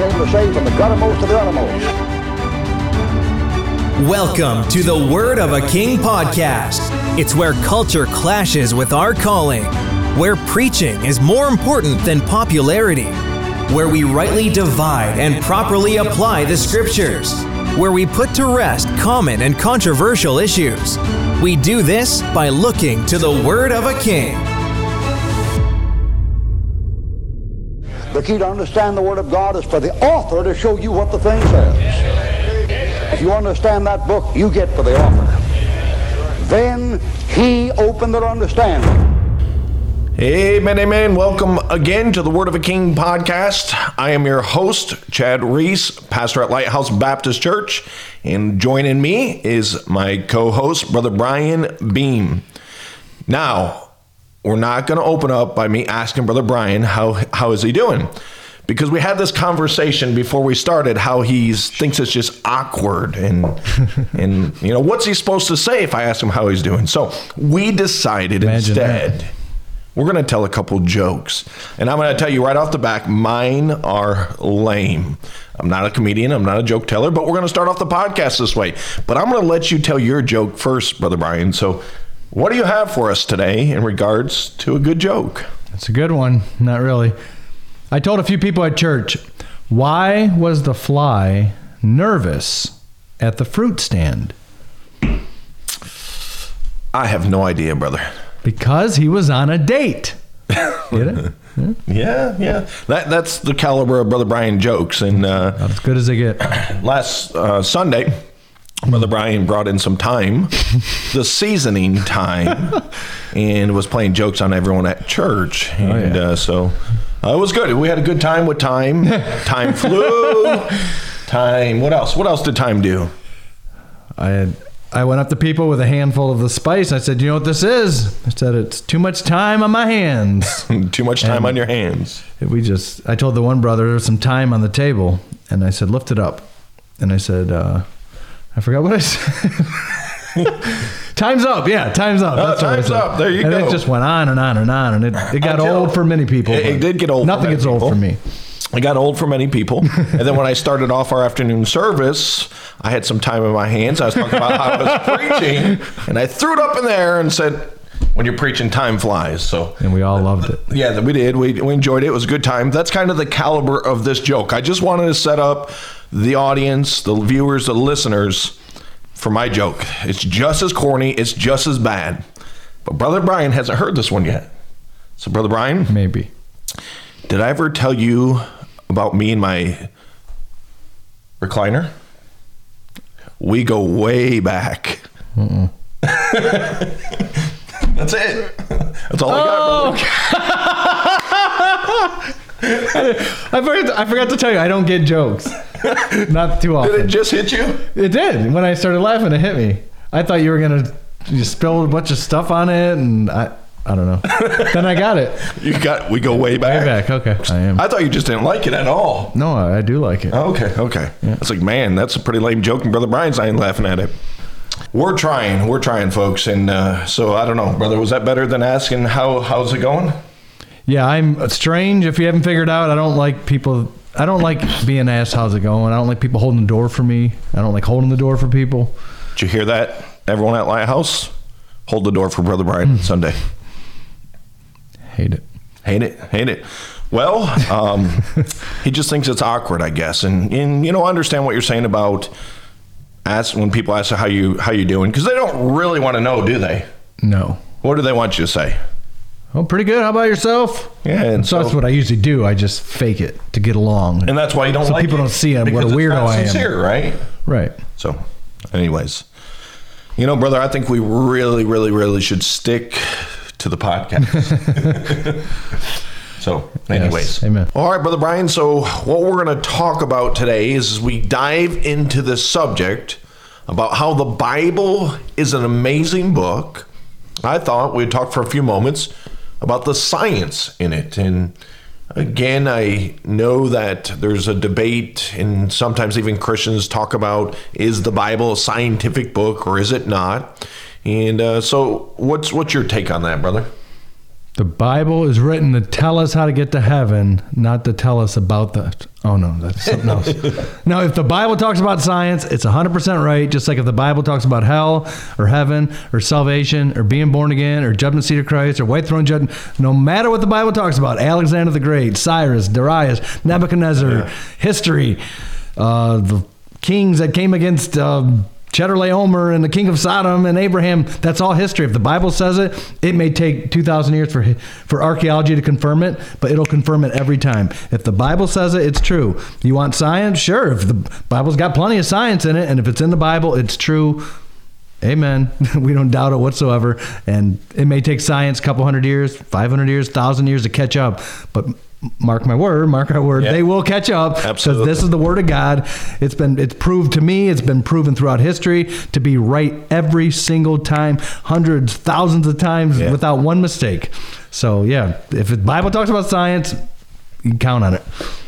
He's able to save from the guttermost to the uttermost. Welcome to the Word of a King podcast. It's where culture clashes with our calling, where preaching is more important than popularity, where we rightly divide and properly apply the scriptures, where we put to rest common and controversial issues. We do this by looking to the Word of a King. The key to understand the Word of God is for the author to show you what the thing says. If you understand that book, you get to the author. Then he opened their understanding. Amen, amen. Welcome again to the Word of a King podcast. I am your host, Chad Reese, pastor at Lighthouse Baptist Church, and joining me is my co host, Brother Brian Beam. Now, we're not going to open up by me asking Brother Brian how, how is he doing? because we had this conversation before we started how he thinks it's just awkward and and you know what's he supposed to say if I ask him how he's doing. So we decided Imagine instead that. we're going to tell a couple jokes, and I'm going to tell you right off the back, mine are lame. I'm not a comedian. I'm not a joke teller, but we're going to start off the podcast this way. But I'm going to let you tell your joke first, brother Brian. So. What do you have for us today in regards to a good joke? It's a good one. Not really. I told a few people at church, why was the fly nervous at the fruit stand? I have no idea, brother. Because he was on a date. Get it? Yeah, yeah. That that's the caliber of Brother Brian jokes. And uh, as good as they get. last uh, Sunday, Brother Brian brought in some time, the seasoning time, and was playing jokes on everyone at church. And yeah. uh, so uh, it was good. We had a good time with time. Time flew. Time. What else? What else did time do? I had I went up to people with a handful of the spice. I said, "You know what this is?" I said, "It's too much time on my hands." Too much time on your hands. we just I told the one brother there was some time on the table, and I said, "Lift it up," and I said, uh, "I forgot what I said." time's up. Yeah, time's up. Uh, That's what I time's up. There you and go. And it just went on and on and on, and it, it got Until- old for many people. It- it did get old for Nothing gets old for me. It got old for many people. and then when I started off our afternoon service, I had some time in my hands. I was talking about how I was preaching, and I threw it up in there and said, "When you're preaching, time flies." So And we all loved it. yeah, we did. We, we enjoyed it. It was a good time. That's kind of the caliber of this joke. I just wanted to set up the audience, the viewers, the listeners for my joke. It's just as corny. It's just as bad. But Brother Brian hasn't heard this one yet. So, Brother Brian, Maybe. did I ever tell you about me and my recliner? We go way back. That's it. That's all I got, brother. Oh, I forgot. I forgot to tell you. I don't get jokes. Not too often. Did it just hit you? It did. When I started laughing, it hit me. I thought you were gonna just spill a bunch of stuff on it, and I. I don't know. then I got it. You got. We go way back. Way back. Okay. I am. I thought you just didn't like it at all. No, I, I do like it. Okay, okay. It's like, man, that's a pretty lame joke, and Brother Brian's not even laughing at it. We're trying, we're trying, folks, and uh, so I don't know, brother. Was that better than asking how how's it going? Yeah, I'm strange. If you haven't figured out, I don't like people. I don't like being asked how's it going. I don't like people holding the door for me. I don't like holding the door for people. Did you hear that? Everyone at Lighthouse, hold the door for Brother Brian Sunday. Hate it. Hate it, hate it. Well, um, he just thinks it's awkward, I guess, and and you know, I understand what you're saying about ask when people ask how you how you doing because they don't really want to know, do they? No. What do they want you to say? Oh, pretty good. How about yourself? Yeah, and So, that's what I usually do. I just fake it to get along. and that's why you don't So like people it, don't see what a weirdo I am. sincere, right? right. So, anyways, you know, brother, I think we really, really, really should stick to the podcast. so, anyways, amen. All right, brother Brian. So, what we're going to talk about today is we dive into this subject about how the Bible is an amazing book. I thought we'd talk for a few moments about the science in it and Again, I know that there's a debate, and sometimes even Christians talk about is the Bible a scientific book or is it not? And uh, so, what's what's your take on that, brother? The Bible is written to tell us how to get to heaven, not to tell us about the. Oh no, that's something else. now, if the Bible talks about science, it's 100% right. Just like if the Bible talks about hell or heaven or salvation or being born again or judgment seat of Christ or white throne judgment, no matter what the Bible talks about, Alexander the Great, Cyrus, Darius, Nebuchadnezzar, history, uh, the kings that came against. Um, Chedorlaomer and the king of Sodom and Abraham. That's all history. If the Bible says it, it may take 2,000 years for, for archaeology to confirm it, but it'll confirm it every time. If the Bible says it, it's true. You want science? Sure. If the Bible's got plenty of science in it, and if it's in the Bible, it's true. Amen. we don't doubt it whatsoever. And it may take science a couple hundred years, 500 years, 1,000 years to catch up. But mark my word, mark our word, Yeah. they will catch up. Because Absolutely. this is the word of God. It's been it's proved to me, it's been proven throughout history to be right every single time, hundreds, thousands of times Yeah. without one mistake. So yeah, if the Bible talks about science, you can count on it.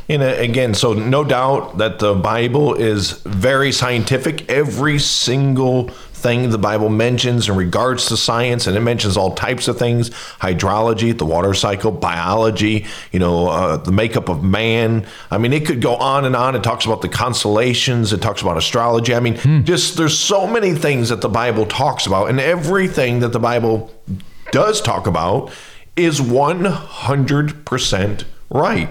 And again, so no doubt that the Bible is very scientific. Every single thing the Bible mentions in regards to science, and it mentions all types of things hydrology, the water cycle, biology, you know, uh, the makeup of man. I mean, it could go on and on. It talks about the constellations, it talks about astrology. I mean, just there's so many things that the Bible talks about, and everything that the Bible does talk about is 100% right.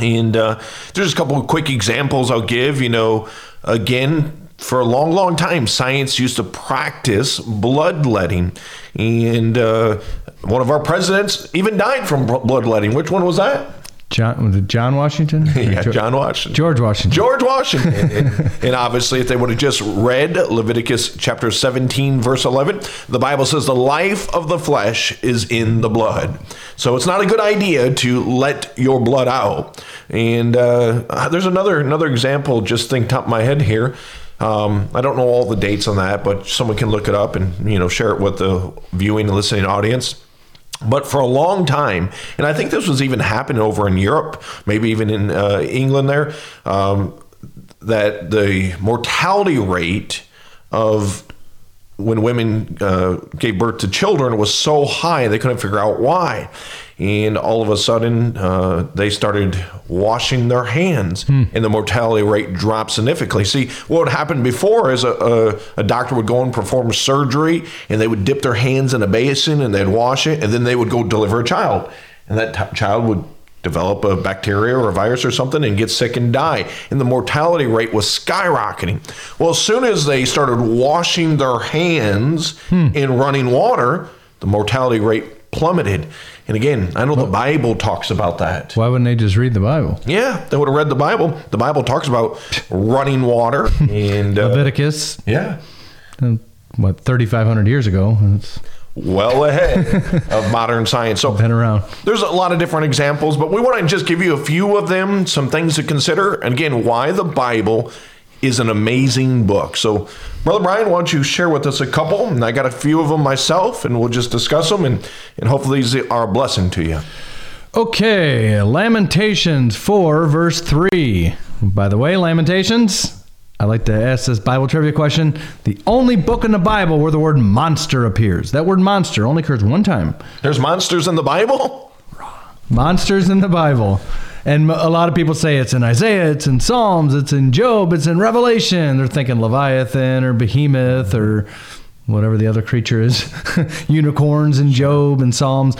And uh, there's a couple of quick examples I'll give. You know, again, for a long, long time, science used to practice bloodletting. And uh, one of our presidents even died from bloodletting. Which one was that? John was it John Washington? Yeah, George, John Washington. George Washington. George Washington. and, and obviously, if they would have just read Leviticus chapter 17, verse 11, the Bible says the life of the flesh is in the blood. So it's not a good idea to let your blood out. And uh, there's another another example, just think top of my head here. Um, I don't know all the dates on that, but someone can look it up and you know share it with the viewing and listening audience. But for a long time, and I think this was even happening over in Europe, maybe even in uh, England there, um, that the mortality rate of when women uh, gave birth to children was so high they couldn't figure out why. And all of a sudden, uh, they started washing their hands, and the mortality rate dropped significantly. See, what would happen before is a, a, a doctor would go and perform surgery, and they would dip their hands in a basin and they'd wash it, and then they would go deliver a child. And that t- child would develop a bacteria or a virus or something and get sick and die. And the mortality rate was skyrocketing. Well, as soon as they started washing their hands in running water, the mortality rate plummeted. And again, I know the Bible talks about that. Why wouldn't they just read the Bible? Yeah, they would have read the Bible. The Bible talks about running water and uh, Leviticus, yeah, uh, what 3,500 years ago? It's well ahead of modern science. So been around. There's a lot of different examples, but we want to just give you a few of them, some things to consider. And again, why the Bible is an amazing book. So, Brother Brian, why don't you share with us a couple? And I got a few of them myself, and we'll just discuss them, and, and hopefully these are a blessing to you. Okay, Lamentations 4, verse 3. By the way, Lamentations, I like to ask this Bible trivia question. The only book in the Bible where the word monster appears. That word monster only occurs one time. There's monsters in the Bible? Monsters in the Bible. And a lot of people say it's in Isaiah, it's in Psalms, it's in Job, it's in Revelation. They're thinking Leviathan or Behemoth or whatever the other creature is. Unicorns in Job and Psalms.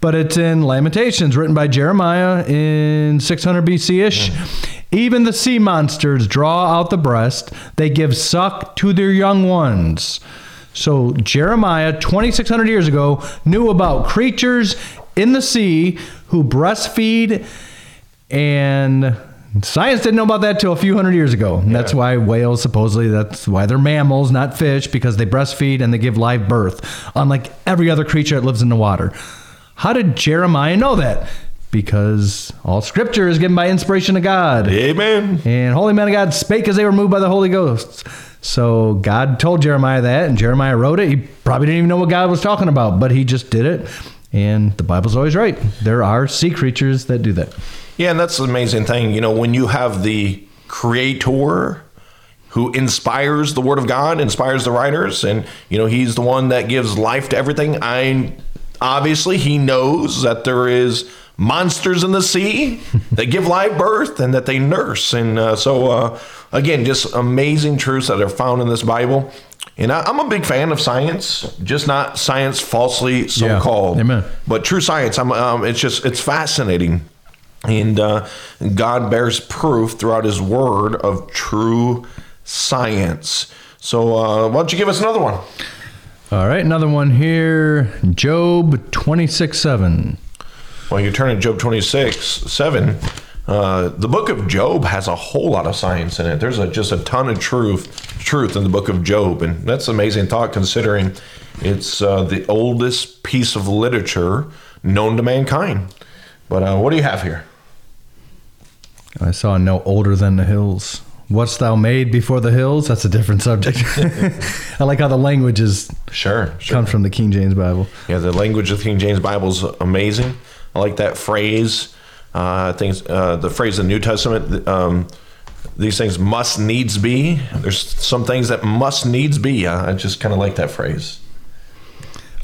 But it's in Lamentations, written by Jeremiah in 600 BC ish. Mm. Even the sea monsters draw out the breast, they give suck to their young ones. So Jeremiah, 2,600 years ago, knew about creatures in the sea who breastfeed, and science didn't know about that till a few hundred years ago. And that's why whales supposedly that's why they're mammals, not fish, because they breastfeed and they give live birth, unlike every other creature that lives in the water. How did Jeremiah know that? Because all scripture is given by inspiration of God. Amen. And holy men of God spake as they were moved by the Holy Ghost. So God told Jeremiah that, and Jeremiah wrote it. He probably didn't even know what God was talking about, but he just did it. And the Bible's always right. There are sea creatures that do that. Yeah, and that's the amazing thing. You know, when you have the creator who inspires the word of God, inspires the writers, and you know, he's the one that gives life to everything. I obviously he knows that there is monsters in the sea that give live birth and that they nurse. And uh, so, uh, again, just amazing truths that are found in this Bible. And I, I'm a big fan of science, just not science falsely so called, Amen. but true science. I'm, um, it's just it's fascinating, and uh, God bears proof throughout His Word of true science. So uh, why don't you give us another one? All right, another one here. Job 26 7. Well, you turn to Job 26, 7. Uh, the book of Job has a whole lot of science in it. There's a, just a ton of truth, truth in the book of Job, and that's an amazing thought considering it's uh, the oldest piece of literature known to mankind. But uh, what do you have here? I saw note older than the hills. What's thou made before the hills? That's a different subject. I like how the language is Sure, sure. comes from the King James Bible. Yeah, the language of the King James Bible is amazing. I like that phrase. Uh, I think uh, the phrase in the New Testament, um, these things must needs be. There's some things that must needs be. I I just kind of like that phrase.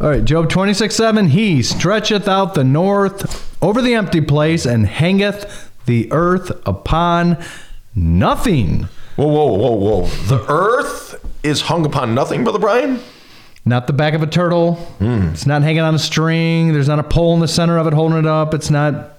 All right, Job 26 7. He stretcheth out the north over the empty place and hangeth the earth upon nothing. Whoa, whoa, whoa, whoa. The earth is hung upon nothing, Brother Brian? Not the back of a turtle. Hmm. It's not hanging on a string. There's not a pole in the center of it holding it up. It's not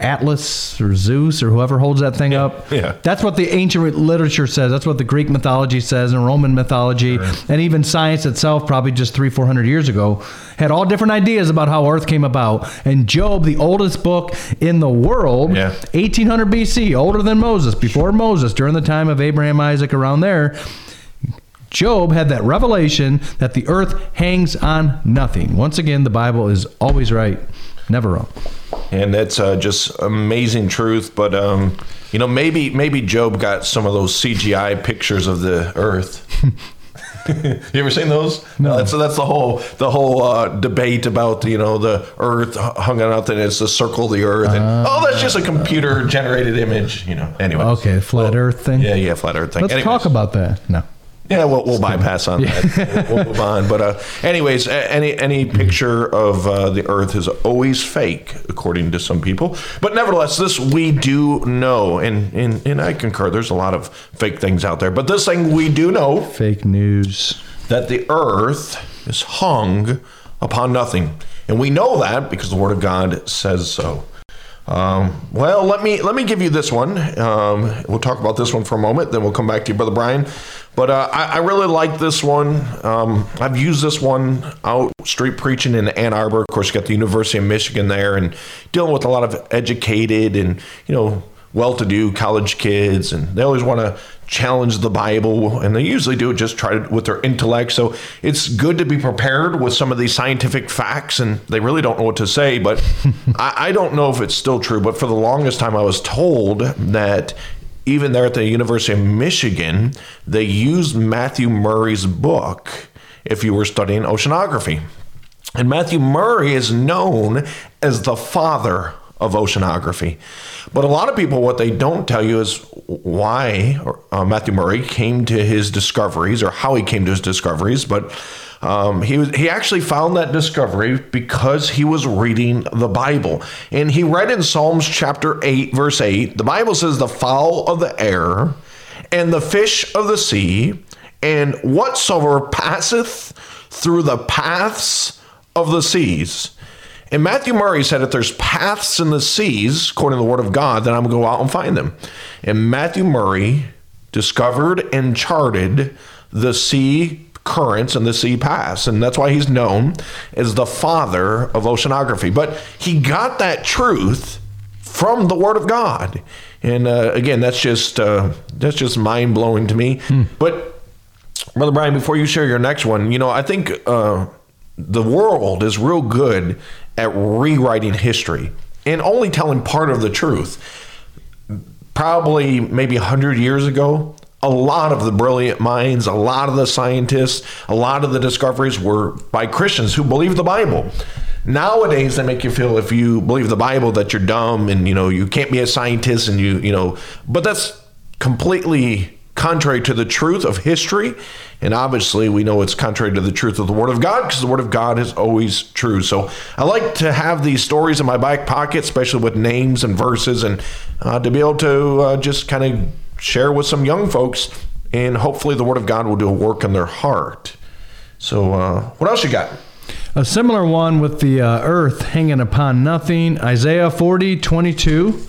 Atlas or Zeus or whoever holds that thing up. yeah. That's what the ancient literature says. That's what the Greek mythology says and Roman mythology. And even science itself, probably just three, four hundred years ago, had all different ideas about how Earth came about. And Job, the oldest book in the world, Yeah. 1800 BC, older than Moses, before Moses, during the time of Abraham, Isaac, around there. Job had that revelation that the earth hangs on nothing. Once again, the Bible is always right, never wrong. And that's uh, just amazing truth. But um, you know, maybe maybe Job got some of those CGI pictures of the Earth. you ever seen those? No. so that's the whole the whole uh, debate about you know the Earth hung on nothing. It's the circle of the Earth, and oh, that's just a computer generated image. You know. Anyway. Okay, flat earth thing. Yeah, yeah, flat Earth thing. Let's Anyways. talk about that. No. Yeah, we'll, we'll bypass on that. We'll, move on. But uh, anyways, any any picture of uh, the Earth is always fake, according to some people. But nevertheless, this we do know, and and, and I concur. There's a lot of fake things out there, but this thing we do know Fake news. that the Earth is hung upon nothing, and we know that because the Word of God says so. Um, well, let me let me give you this one. Um, we'll talk about this one for a moment, then we'll come back to you, brother Brian. But uh, I, I really like this one. Um, I've used this one out street preaching in Ann Arbor. Of course, you got the University of Michigan there, and dealing with a lot of educated and you know well-to-do college kids, and they always want to challenge the Bible, and they usually do it just try to with their intellect. So it's good to be prepared with some of these scientific facts, and they really don't know what to say. But I, I don't know if it's still true. But for the longest time, I was told that even there at the University of Michigan, they used Matthew Maury's book if you were studying oceanography. And Matthew Murray is known as the father of oceanography. But a lot of people, what they don't tell you is why uh, Matthew Maury came to his discoveries or how he came to his discoveries. But um, he was, he actually found that discovery because he was reading the Bible, and he read in Psalms chapter eight, verse eight. The Bible says, "The fowl of the air, and the fish of the sea, and whatsoever passeth through the paths of the seas." And Matthew Maury said, if there's paths in the seas, according to the word of God, then I'm going to go out and find them. And Matthew Maury discovered and charted the sea currents and the sea paths. And that's why he's known as the father of oceanography. But he got that truth from the word of God. And uh, again, that's just uh, that's just mind blowing to me. But Brother Brian, before you share your next one, you know, I think uh, the world is real good at rewriting history and only telling part of the truth. Probably maybe 100 years ago, a lot of the brilliant minds, a lot of the scientists, a lot of the discoveries were by Christians who believed the Bible. Nowadays, they make you feel if you believe the Bible that you're dumb and you know you can't be a scientist and you you know, but that's completely contrary to the truth of history. And obviously, we know it's contrary to the truth of the Word of God because the Word of God is always true. So I like to have these stories in my back pocket, especially with names and verses, and uh, to be able to uh, just kind of share with some young folks. And hopefully, the Word of God will do a work in their heart. So, uh, what else you got? A similar one with the uh, earth hanging upon nothing. Isaiah 40, 22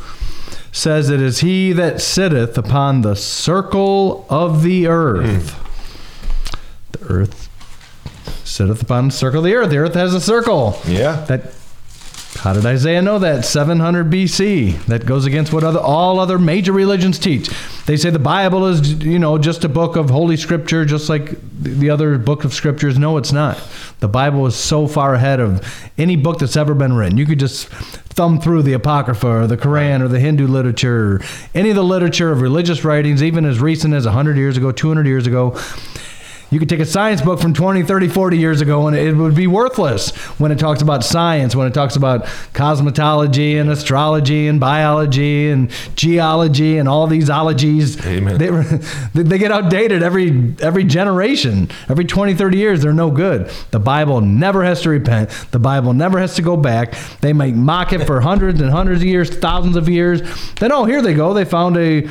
says, It is he that sitteth upon the circle of the earth. Hmm. The earth sitteth upon the circle of the earth. The earth has a circle. Yeah. That how did Isaiah know that? 700 BC. That goes against what other all other major religions teach. They say the Bible is, you know, just a book of holy scripture, just like the other book of scriptures. No, it's not. The Bible is so far ahead of any book that's ever been written. You could just thumb through the Apocrypha or the Quran or the Hindu literature, or any of the literature of religious writings, even as recent as 100 years ago, 200 years ago. You could take a science book from 20, 30, 40 years ago and it would be worthless when it talks about science, when it talks about cosmetology and astrology and biology and geology and all these ologies. Amen. They, they get outdated every every generation. Every 20, 30 years, they're no good. The Bible never has to repent. The Bible never has to go back. They might mock it for hundreds and hundreds of years, thousands of years. Then, oh, here they go. They found a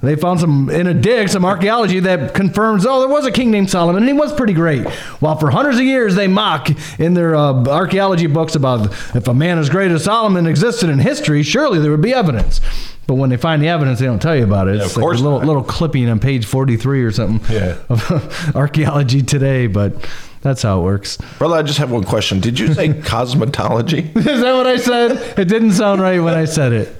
they found some in a dig, some archaeology that confirms, oh, there was a king named Solomon, and he was pretty great. While for hundreds of years they mock in their uh, archaeology books about if a man as great as Solomon existed in history, surely there would be evidence. But when they find the evidence, they don't tell you about it. It's of like course a little not. little clipping on page forty-three or something Yeah. of archaeology today. But that's how it works. Brother, I just have one question. Did you say cosmetology? Is that what I said? It didn't sound right when I said it.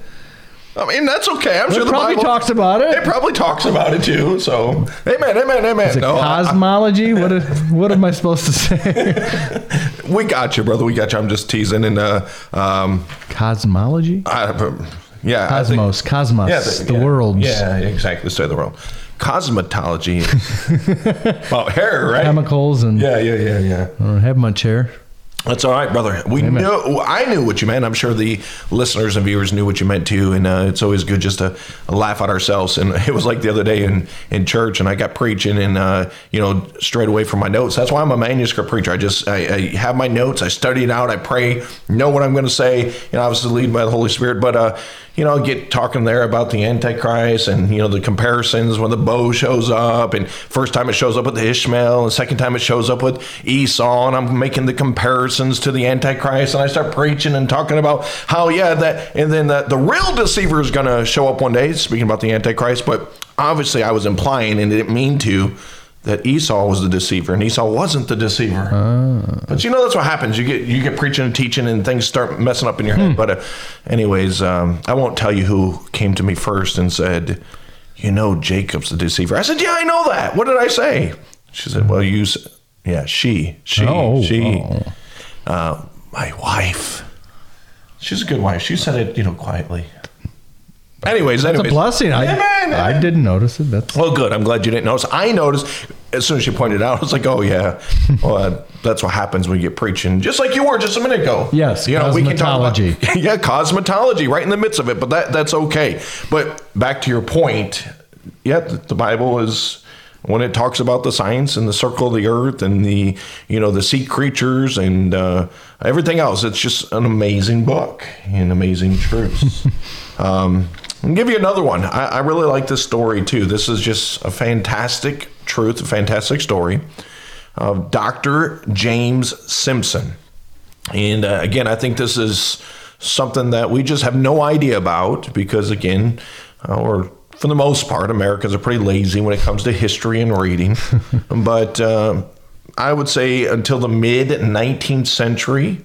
I mean, that's okay. I'm sure It the probably Bible talks about it. It probably talks about it too. So, amen, amen, amen. Is No, I- cosmology? what, what am I supposed to say? we got you, brother. We got you. I'm just teasing. And uh, um, Cosmology? I, yeah, I think- Cosmos, cosmos, yeah, the yeah, worlds. Yeah, exactly. Say the world. Cosmetology about hair, right? Chemicals and Yeah, yeah, yeah, yeah. I don't have much hair. That's all right, brother. We knew. I knew what you meant. I'm sure the listeners and viewers knew what you meant too. And uh, it's always good just to laugh at ourselves. And it was like the other day in in church, and I got preaching, and uh, you know, straight away from my notes. That's why I'm a manuscript preacher. I just I, I have my notes. I study it out. I pray, know what I'm going to say. You know, obviously lead by the Holy Spirit, but uh, you know, get talking there about the Antichrist and you know the comparisons when the bow shows up, and first time it shows up with Ishmael, and second time it shows up with Esau, and I'm making the comparisons to the Antichrist, and I start preaching and talking about how yeah that, and then the, the real deceiver is going to show up one day. Speaking about the Antichrist, but obviously I was implying and didn't mean to. That Esau was the deceiver, and Esau wasn't the deceiver. But you know that's what happens. You get you get preaching and teaching, and things start messing up in your head. But uh, anyways, um, I won't tell you who came to me first and said, "You know, Jacob's the deceiver." I said, "Yeah, I know that. What did I say?" She said, "Well, you, yeah, she, she, Oh, she, oh. Uh, my wife. She's a good wife. She said it, you know, quietly." Anyways, It's a blessing. I, Amen, I didn't notice it. That's well, good. I'm glad you didn't notice. I noticed as soon as you pointed it out. I was like, "Oh yeah, well, uh, that's what happens when you get preaching." Just like you were just a minute ago. Yes, you know, we can talk about cosmetology. yeah, cosmetology, right in the midst of it. But that that's okay. But back to your point, yeah, the, the Bible is when it talks about the science and the circle of the earth and the you know the sea creatures and uh, everything else. It's just an amazing book and amazing truths. um, I'll give you another one. I, I really like this story too. This is just a fantastic truth, a fantastic story of Dr. James Simpson. And uh, again, I think this is something that we just have no idea about because, again, uh, or for the most part, Americans are pretty lazy when it comes to history and reading. but uh, I would say until the mid 19th century,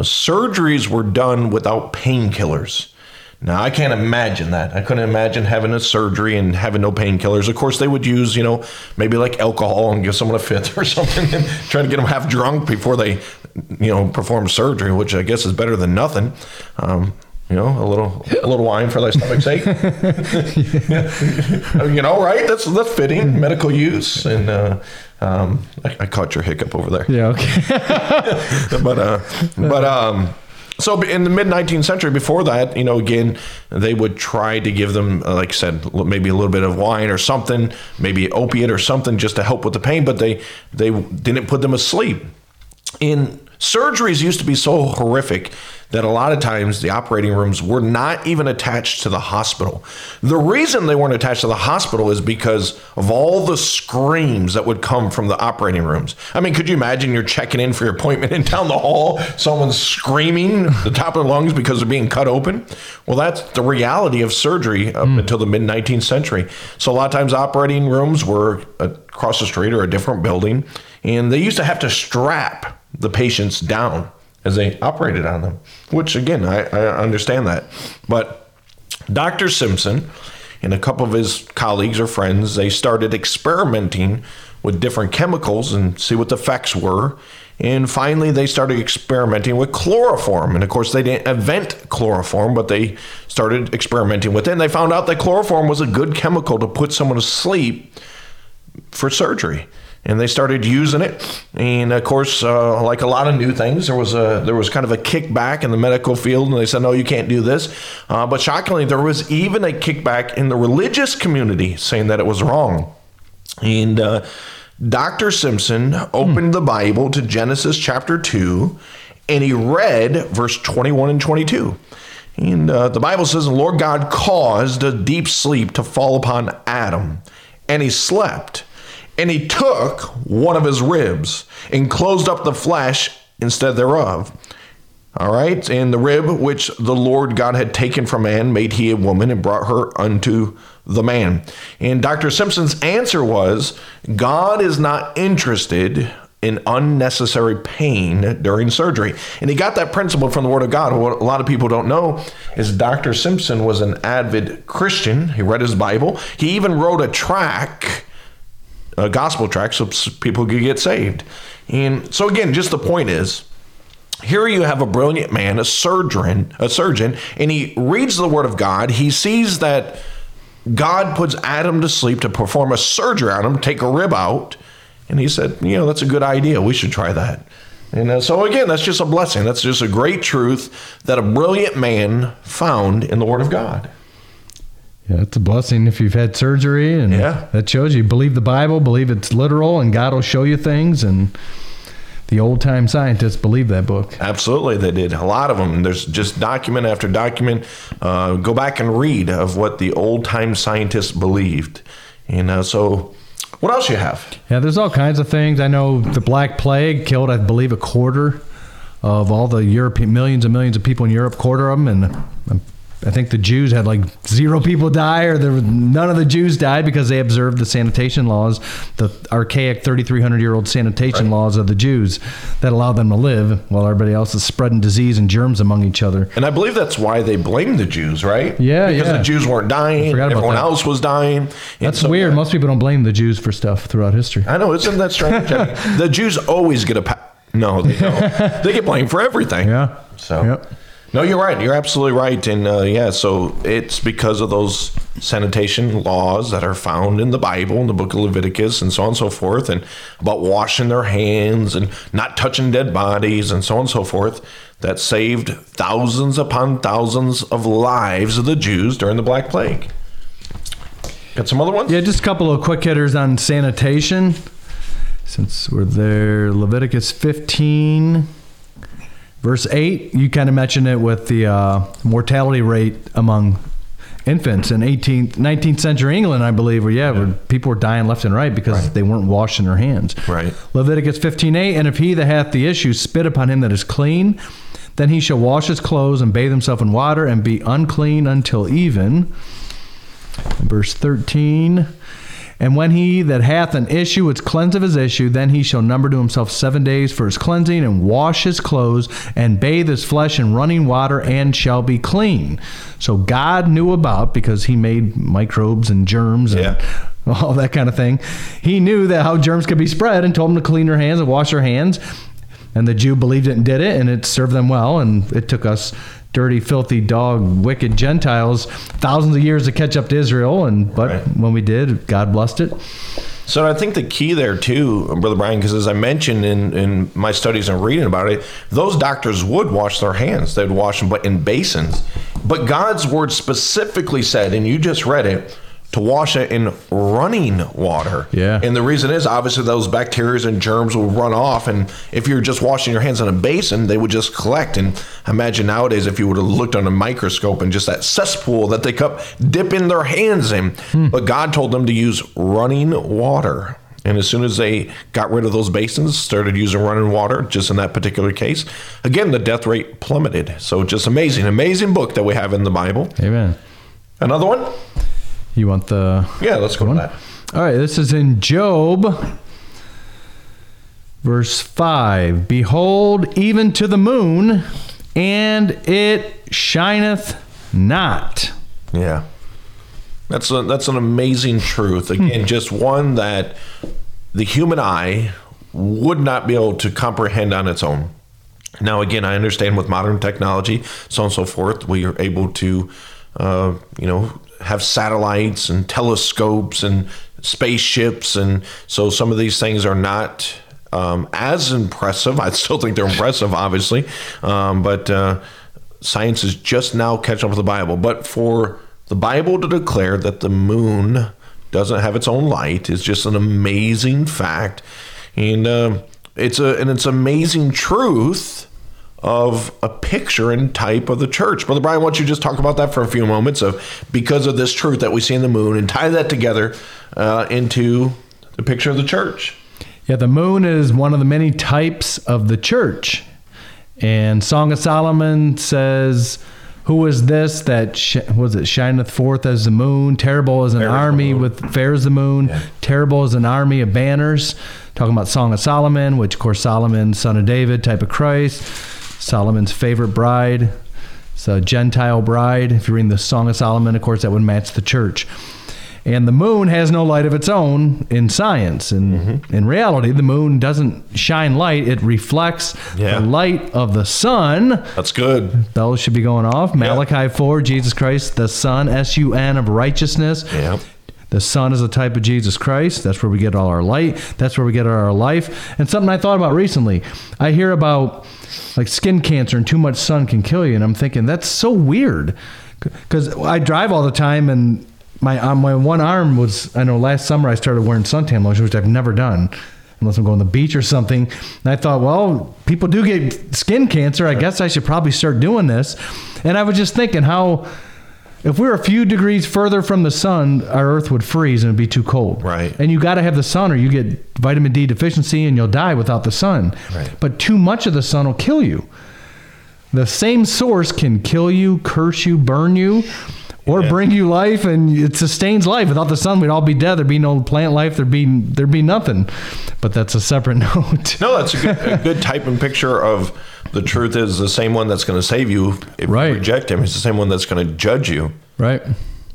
surgeries were done without painkillers. Now I can't imagine that. I couldn't imagine having a surgery and having no painkillers. Of course, they would use, you know, maybe like alcohol and give someone a fifth or something, and try to get them half drunk before they, you know, perform surgery, which I guess is better than nothing. Um, you know, a little a little wine for thy stomach's sake. you know, right? That's that's fitting medical use. And uh, um, I, I caught your hiccup over there yeah. Okay. but uh, but um, so in the mid 19th century, before that, you know, again, they would try to give them, uh, like I said, maybe a little bit of wine or something, maybe opiate or something, just to help with the pain. But they they didn't put them asleep. In surgeries used to be so horrific that a lot of times the operating rooms were not even attached to the hospital. The reason they weren't attached to the hospital is because of all the screams that would come from the operating rooms. I mean, could you imagine you're checking in for your appointment and down the hall, someone's screaming the top of their lungs because they're being cut open? Well, that's the reality of surgery up mm. until the mid 19th century. So a lot of times operating rooms were across the street or a different building, and they used to have to strap the patients down as they operated on them, which again, I, I understand that. But Dr. Simpson and a couple of his colleagues or friends, they started experimenting with different chemicals and see what the effects were. And finally, they started experimenting with chloroform. And of course, they didn't invent chloroform, but they started experimenting with it. And they found out that chloroform was a good chemical to put someone to sleep for surgery and they started using it. And of course, uh, like a lot of new things, there was a there was kind of a kickback in the medical field, and they said, "No, you can't do this." Uh, but shockingly, there was even a kickback in the religious community saying that it was wrong. And uh, Dr. Simpson opened the Bible to Genesis chapter two, and he read verse twenty-one and twenty-two. And uh, the Bible says, "The Lord God caused a deep sleep to fall upon Adam, and he slept." And he took one of his ribs and closed up the flesh instead thereof. All right. And the rib which the Lord God had taken from man made he a woman and brought her unto the man. And Dr. Simpson's answer was God is not interested in unnecessary pain during surgery. And he got that principle from the Word of God. What a lot of people don't know is Dr. Simpson was an avid Christian. He read his Bible. He even wrote a track a gospel tract so people could get saved. And so again, just the point is, here you have a brilliant man, a surgeon, a surgeon, and he reads the word of God. He sees that God puts Adam to sleep to perform a surgery on him, take a rib out, and he said, you know, that's a good idea. We should try that. And uh, so again, that's just a blessing. That's just a great truth that a brilliant man found in the word of God. Yeah, it's a blessing if you've had surgery, and yeah. that shows you believe the Bible, believe it's literal, and God will show you things. And the old time scientists believe that book. Absolutely, they did. A lot of them. There's just document after document. Uh, go back and read of what the old time scientists believed. And uh, so, what else you have? Yeah, there's all kinds of things. I know the Black Plague killed, I believe, a quarter of all the European millions and millions of people in Europe. Quarter of them, and I'm I think the Jews had like zero people die, or there none of the Jews died because they observed the sanitation laws, the archaic 3,300 year old sanitation right. laws of the Jews that allowed them to live while everybody else is spreading disease and germs among each other. And I believe that's why they blamed the Jews, right? Yeah, because yeah. the Jews weren't dying, everyone that. else was dying. That's so, weird. Most people don't blame the Jews for stuff throughout history. I know, isn't that strange? the Jews always get a. Pa- no, they don't. they get blamed for everything. Yeah. So. Yep. No, you're right. You're absolutely right. And uh, yeah, so it's because of those sanitation laws that are found in the Bible, in the book of Leviticus, and so on and so forth, and about washing their hands and not touching dead bodies and so on and so forth, that saved thousands upon thousands of lives of the Jews during the Black Plague. Got some other ones? Yeah, just a couple of quick hitters on sanitation. Since we're there, Leviticus 15 Verse 8, you kind of mentioned it with the uh, mortality rate among infants in 18th, 19th century England, I believe, where, yeah, yeah. Where people were dying left and right because right. they weren't washing their hands. Right. Leviticus 15:8, and if he that hath the issue spit upon him that is clean, then he shall wash his clothes and bathe himself in water and be unclean until even. Verse 13. And when he that hath an issue is cleansed of his issue, then he shall number to himself seven days for his cleansing, and wash his clothes, and bathe his flesh in running water, and shall be clean. So God knew about, because he made microbes and germs and yeah. all that kind of thing. He knew that how germs could be spread and told them to clean their hands and wash their hands. And the Jew believed it and did it, and it served them well. And it took us dirty, filthy, dog, wicked Gentiles thousands of years to catch up to Israel. And but right. when we did, God blessed it. So I think the key there too, Brother Brian, because as I mentioned in, in my studies and reading about it, those doctors would wash their hands. They'd wash them but in basins. But God's word specifically said, and you just read it, to wash it in running water. Yeah. And the reason is obviously those bacteria and germs will run off. And if you're just washing your hands in a basin, they would just collect. And imagine nowadays if you would have looked on a microscope and just that cesspool that they kept dipping their hands in. Hmm. But God told them to use running water. And as soon as they got rid of those basins, started using running water, just in that particular case, again, the death rate plummeted. So just amazing, amazing book that we have in the Bible. Amen. Another one? You want the Yeah, let's go to that. All right, this is in Job, verse 5. Behold, even to the moon, and it shineth not. Yeah. That's a, that's an amazing truth. Again, just one that the human eye would not be able to comprehend on its own. Now, again, I understand with modern technology, so on and so forth, we are able to, uh, you know, have satellites and telescopes and spaceships, and so some of these things are not um, as impressive. I still think they're impressive, obviously, um, but uh, science is just now catching up with the Bible. But for the Bible to declare that the moon doesn't have its own light is just an amazing fact, and uh, it's a and it's amazing truth of a picture and type of the church. Brother Brian, why don't you just talk about that for a few moments of because of this truth that we see in the moon and tie that together uh, into the picture of the church. Yeah, the moon is one of the many types of the church. And Song of Solomon says, Who is this that sh- was it shineth forth as the moon? Terrible as an Fair army moon. with fair as the moon. Terrible as an army of banners. Talking about Song of Solomon, which of course Solomon, son of David, type of Christ. Solomon's favorite bride. It's a Gentile bride. If you're reading the Song of Solomon, of course, that would match the church. And the moon has no light of its own in science. And Mm-hmm. in reality, the moon doesn't shine light, it reflects Yeah. the light of the sun. That's good. Bells should be going off. Malachi 4, Jesus Christ, the Son, S U N of righteousness. Yeah. The sun is a type of Jesus Christ. That's where we get all our light. That's where we get our life. And something I thought about recently, I hear about like skin cancer and too much sun can kill you. And I'm thinking, that's so weird. Because I drive all the time and my, uh, my one arm was, I know last summer I started wearing suntan lotion, which I've never done unless I'm going to the beach or something. And I thought, well, people do get skin cancer. I guess I should probably start doing this. And I was just thinking how if we were a few degrees further from the sun, our Earth would freeze and it'd be too cold. Right. And you got to have the sun, or you get vitamin D deficiency and you'll die without the sun. Right. But too much of the sun will kill you. The same source can kill you, curse you, burn you, or Yeah. bring you life, and it sustains life. Without the sun, we'd all be dead. There'd be no plant life. There'd be there'd be nothing. But that's a separate note. No, that's a good, a good type and picture of the truth is the same one that's going to save you if Right. you reject him. It's the same one that's going to judge you. right.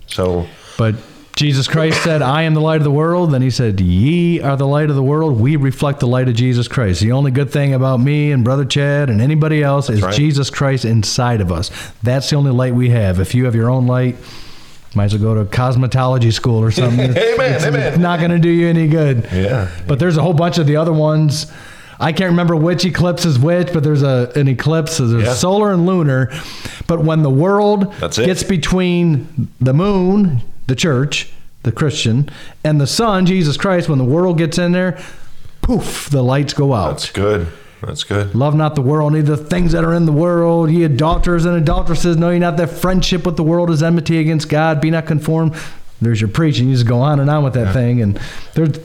So, But Jesus Christ said, I am the light of the world. Then he said, Ye are the light of the world. We reflect the light of Jesus Christ. The only good thing about me and Brother Chad and anybody else is right. Jesus Christ inside of us. That's the only light we have. If you have your own light, might as well go to cosmetology school or something. Amen, it's, amen. it's not going to do you any good. Yeah. But there's a whole bunch of the other ones. I can't remember which eclipse is which, but there's a an eclipse. There's Yeah. solar and lunar. But when the world gets between the moon, the church, the Christian, and the sun, Jesus Christ, when the world gets in there, poof, the lights go out. that's good. That's good. Love not the world, neither the things that are in the world. Ye adulterers and adulteresses, know ye not that friendship with the world is enmity against God. Be not conformed. There's your preaching. You just go on and on with that thing, and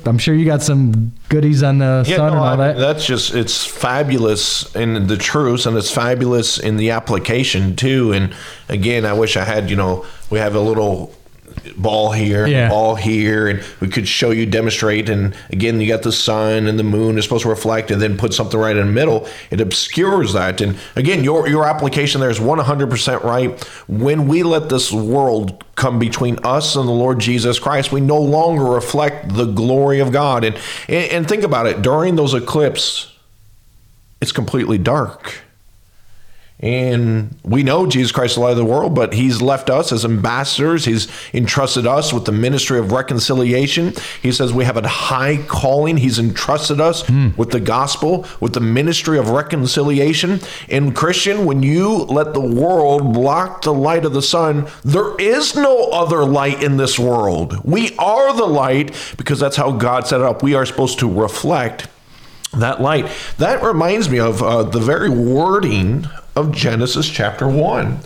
I'm sure you got some goodies on the Yeah, sun no, and all I- that. That's just it's fabulous in the truth, and it's fabulous in the application too. And again, I wish I had you know we have a little ball here, Yeah. ball here, and we could show you demonstrate. And again, you got the sun and the moon is supposed to reflect, and then put something right in the middle. It obscures that. And again, your your application there is one hundred percent right. When we let this world come between us and the Lord Jesus Christ, we no longer reflect the glory of God. And and, and think about it during those eclipses, it's completely dark. And we know Jesus Christ is the light of the world, but he's left us as ambassadors. He's entrusted us with the ministry of reconciliation. He says we have a high calling. He's entrusted us with the gospel, with the ministry of reconciliation. And Christian, when you let the world block the light of the sun, there is no other light in this world. We are the light because that's how God set it up. We are supposed to reflect that light. That reminds me of uh, the very wording of Genesis chapter 1.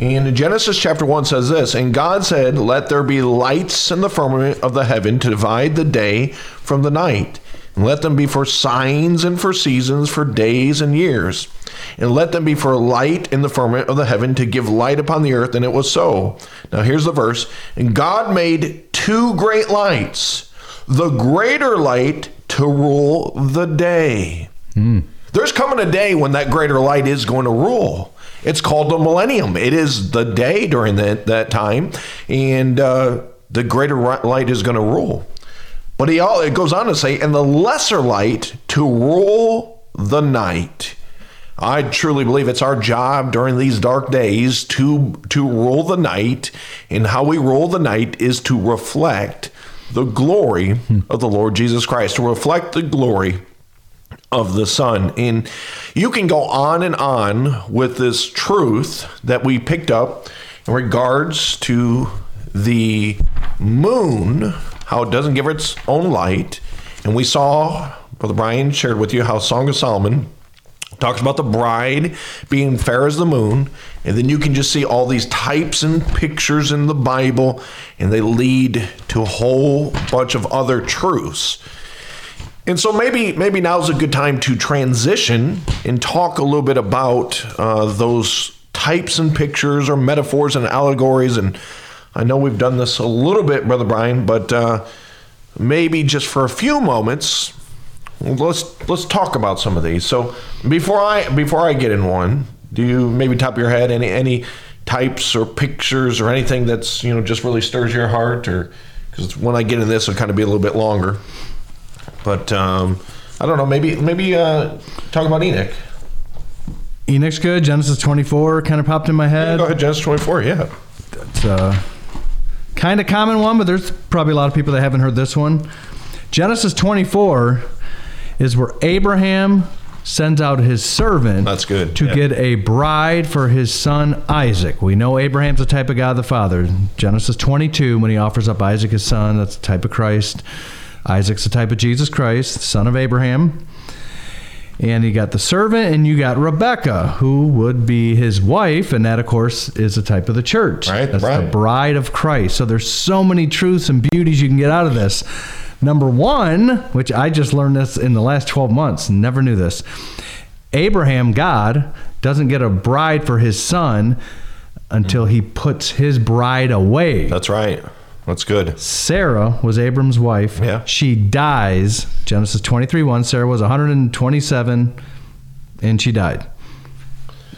And Genesis chapter 1 says this And God said, Let there be lights in the firmament of the heaven to divide the day from the night. And let them be for signs and for seasons, for days and years. And let them be for light in the firmament of the heaven to give light upon the earth. And it was so. Now here's the verse And God made two great lights, the greater light to rule the day. Hmm. There's coming a day when that greater light is going to rule. It's called the millennium. It is the day during that, that time, and uh, the greater light is going to rule. But he all it goes on to say, and the lesser light to rule the night. I truly believe it's our job during these dark days to to rule the night, and how we rule the night is to reflect the glory of the Lord Jesus Christ, to reflect the glory of the sun. And you can go on and on with this truth that we picked up in regards to the moon, how it doesn't give its own light. And we saw, Brother Brian shared with you how Song of Solomon talks about the bride being fair as the moon and then you can just see all these types and pictures in the bible and they lead to a whole bunch of other truths and so maybe maybe now's a good time to transition and talk a little bit about uh, those types and pictures or metaphors and allegories and i know we've done this a little bit brother brian but uh, maybe just for a few moments let's let's talk about some of these. So before I before I get in one, do you maybe top of your head any any types or pictures or anything that's you know just really stirs your heart or because when I get in this it'll kind of be a little bit longer. But um, I don't know. Maybe maybe uh, talk about Enoch. Enoch's good. Genesis 24 kind of popped in my head. Go ahead, Genesis twenty four. Yeah. It's a kind of common one, but there's probably a lot of people that haven't heard this one. Genesis 24 is where Abraham sends out his servant That's good, to yeah. get a bride for his son Isaac. We know Abraham's the type of God the Father. Genesis 22, when he offers up Isaac his son, that's the type of Christ. Isaac's the type of Jesus Christ, son of Abraham. And you got the servant, and you got Rebekah, who would be his wife, and that, of course, is a type of the church. Right, That's the bride of Christ. So there's so many truths and beauties you can get out of this. Number one, which I just learned this in the last 12 months, never knew this. Abraham, God, doesn't get a bride for his son until he puts his bride away. That's right. That's good. Sarah was Abram's wife. Yeah. She dies. Genesis 23 1. Sarah was 127 and she died.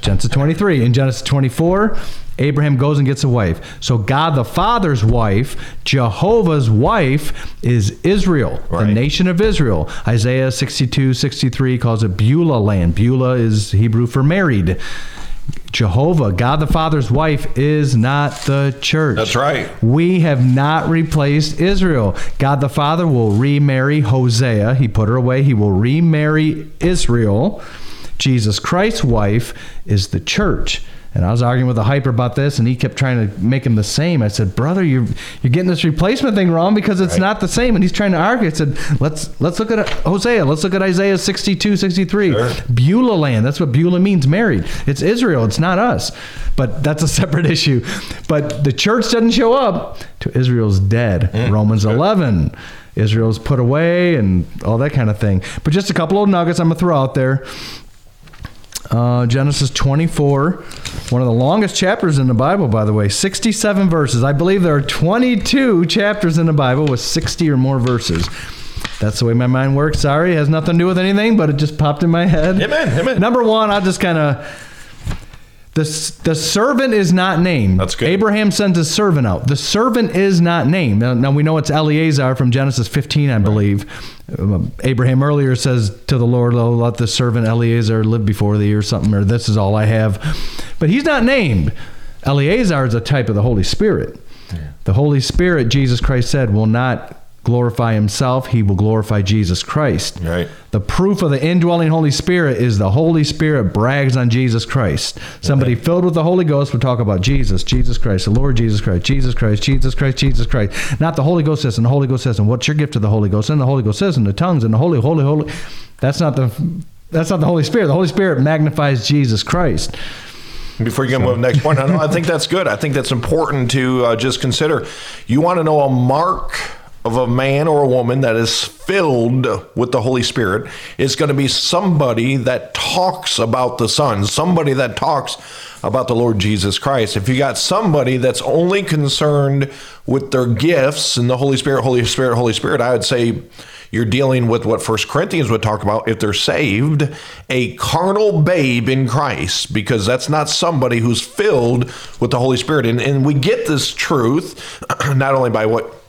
Genesis 23. In Genesis 24, Abraham goes and gets a wife. So God the Father's wife, Jehovah's wife, is Israel, the nation of Israel. Isaiah 62 63 calls it Beulah land. Beulah is Hebrew for married. Jehovah, God the Father's wife, is not the church. That's right. We have not replaced Israel. God the Father will remarry Hosea. He put her away. He will remarry Israel. Jesus Christ's wife is the church. And I was arguing with a hyper about this, and he kept trying to make him the same. I said, "Brother, you're you're getting this replacement thing wrong because it's not the same." And he's trying to argue. I said, "Let's let's look at Hosea. Let's look at Isaiah 62, 63. Sure. Beulah land. That's what Beulah means, married. It's Israel. It's not us. But that's a separate issue. But the church doesn't show up to Israel's dead. Hmm. Romans 11. Israel's put away and all that kind of thing. But just a couple of nuggets I'm to throw out there. Uh, Genesis 24, one of the longest chapters in the Bible, by the way, 67 verses. I believe there are 22 chapters in the Bible with 60 or more verses. That's the way my mind works. Sorry, it has nothing to do with anything, but it just popped in my head. Amen, amen. Number one, I'll just kind of. The, the servant is not named. That's good. Abraham sends his servant out. The servant is not named. Now, now we know it's Eleazar from Genesis 15, I believe. Um, Abraham earlier says to the Lord, oh, let the servant Eleazar live before thee or something, or this is all I have. But he's not named. Eleazar is a type of the Holy Spirit. The Holy Spirit, Jesus Christ said, will not glorify himself, he will glorify Jesus Christ. Right. The proof of the indwelling Holy Spirit is the Holy Spirit brags on Jesus Christ. Somebody filled with the Holy Ghost would talk about Jesus, Jesus Christ, the Lord Jesus Christ, Jesus Christ, Jesus Christ, Jesus Christ. Not the Holy Ghost says, and the Holy Ghost says, and what's your gift to the Holy Ghost? And the Holy Ghost says, and the tongues, and the Holy, Holy, Holy. That's not the that's not the Holy Spirit. The Holy Spirit magnifies Jesus Christ. Before you get to the next point, I, know, I think that's good. I think that's important to uh, just consider. You want to know a mark of a man or a woman that is filled with the Holy Spirit is going to be somebody that talks about the Son, somebody that talks about the Lord Jesus Christ. If you got somebody that's only concerned with their gifts and the Holy Spirit, Holy Spirit, Holy Spirit, I would say you're dealing with what First Corinthians would talk about if they're saved, a carnal babe in Christ, because that's not somebody who's filled with the Holy Spirit. And, and we get this truth not only by what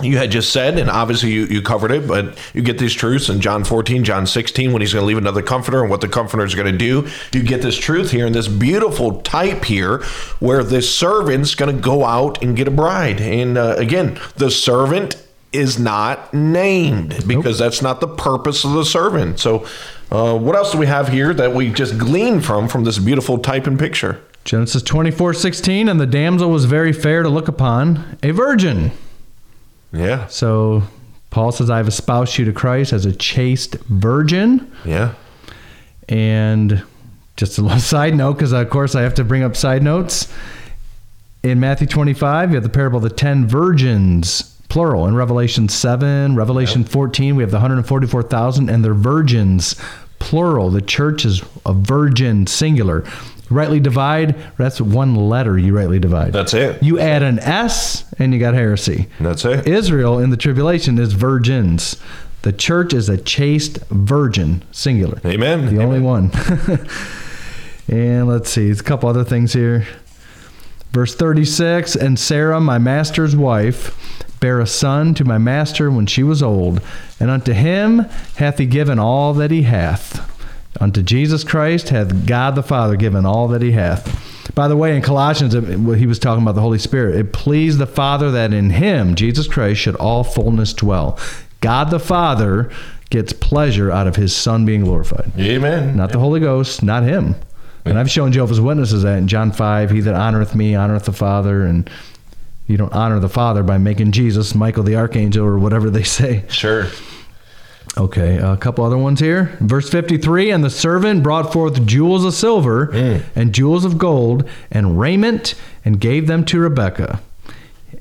you had just said, and obviously you, you covered it, but you get these truths in John 14, John 16, when he's going to leave another comforter and what the comforter is going to do. You get this truth here in this beautiful type here where the servant's going to go out and get a bride. And uh, again, the servant is not named because that's not the purpose of the servant. So, uh, what else do we have here that we just glean from from this beautiful type and picture? Genesis 24, 16, and the damsel was very fair to look upon, a virgin. Yeah, So Paul says, I have espoused you to Christ as a chaste virgin. yeah, And just a little side note, because of course I have to bring up side notes. In Matthew 25, you have the parable of the 10 virgins, plural. In Revelation 7, Revelation 14, we have the 144,000 and they're virgins, plural. The church is a virgin, singular. Rightly divide, that's one letter you rightly divide. that's it. You add an S and you got heresy. That's it. Israel in the tribulation is virgins. The church is a chaste virgin, singular. Amen. The only one. and let's see, there's a couple other things here. Verse 36 And Sarah, my master's wife, bare a son to my master when she was old, and unto him hath he given all that he hath. Unto Jesus Christ hath God the Father given all that he hath. By the way, in Colossians, he was talking about the Holy Spirit. It pleased the Father that in him, Jesus Christ, should all fullness dwell. God the Father gets pleasure out of his Son being glorified Amen. not the Holy Ghost, not him. And I've shown Jehovah's Witnesses that in John 5, he that honoreth me honoreth the Father. And you don't honor the Father by making Jesus Michael the Archangel or whatever they say. Sure. Okay, a couple other ones here. Verse 53 And the servant brought forth jewels of silver mm. and jewels of gold and raiment and gave them to Rebekah.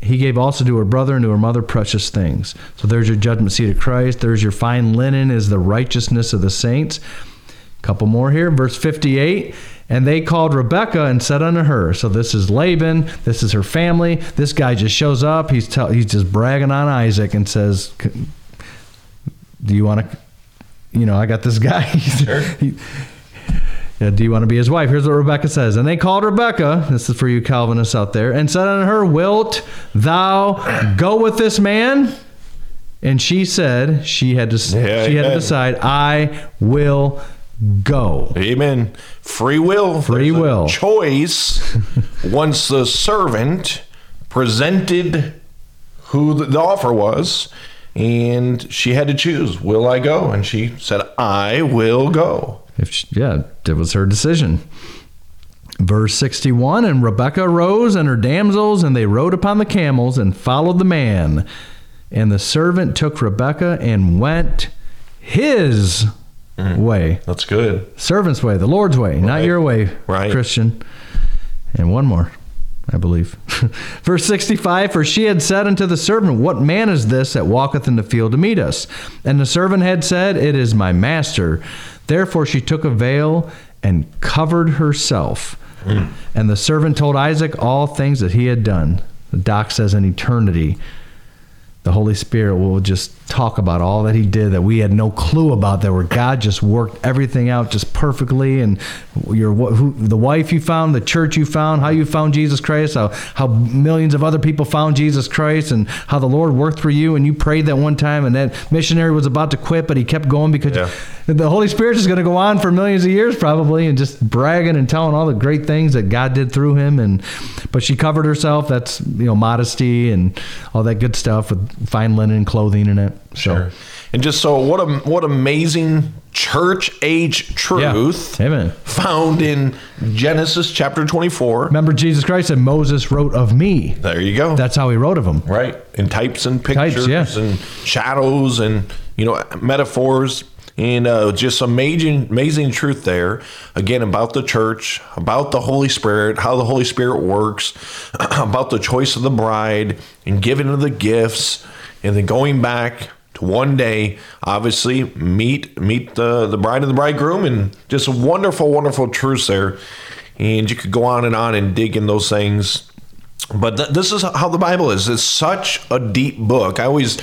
He gave also to her brother and to her mother precious things. So there's your judgment seat of Christ. There's your fine linen, is the righteousness of the saints. A Couple more here. Verse 58. And they called Rebekah and said unto her, So this is Laban, this is her family. This guy just shows up. He's tell, he's just bragging on Isaac and says, Do you want to, you know, I got this guy. Sure. He- yeah, do you want to be his wife? Here's what Rebekah says. And they called Rebekah, this is for you Calvinists out there, and said unto her, Wilt thou go with this man? And she said, she had to Yeah, she had to decide, I will go. Amen. Free will. Free There's will. choice. Once the servant presented who the offer was, and she had to choose, will I go? And she said, I will go. If she, yeah, it was her decision. Verse 61 And Rebekah rose and her damsels, and they rode upon the camels and followed the man. And the servant took Rebekah and went his mm. way. That's good. Servant's way, the Lord's way, not your way, Right. Christian. And one more, I believe. Verse 65 For she had said unto the servant, What man is this that walketh in the field to meet us? And the servant had said, It is my master. Therefore she took a veil and covered herself. Mm. And the servant told Isaac all things that he had done. The doc says in eternity. The Holy Spirit will just talk about all that He did that we had no clue about. That where God just worked everything out just perfectly, and your who, the wife you found, the church you found, how you found Jesus Christ, how how millions of other people found Jesus Christ, and how the Lord worked for you, and you prayed that one time, and that missionary was about to quit, but he kept going because Yeah. The Holy Spirit is going to go on for millions of years probably, and just bragging and telling all the great things that God did through him, and but she covered herself. That's you know modesty and all that good stuff with fine linen clothing in it. So, And just so what a what amazing church age truth Amen. found in Genesis chapter 24. Remember, Jesus Christ said, Moses wrote of me. There you go. That's how he wrote of him. right in types and pictures Types, yeah. and shadows and you know metaphors and uh, just amazing amazing truth there again about the church about the holy spirit how the holy spirit works about the choice of the bride and giving of the gifts and then going back to one day obviously meet meet the the bride and the bridegroom and just wonderful wonderful truths there and you could go on and on and dig in those things but th- this is how the Bible is. It's such a deep book. I always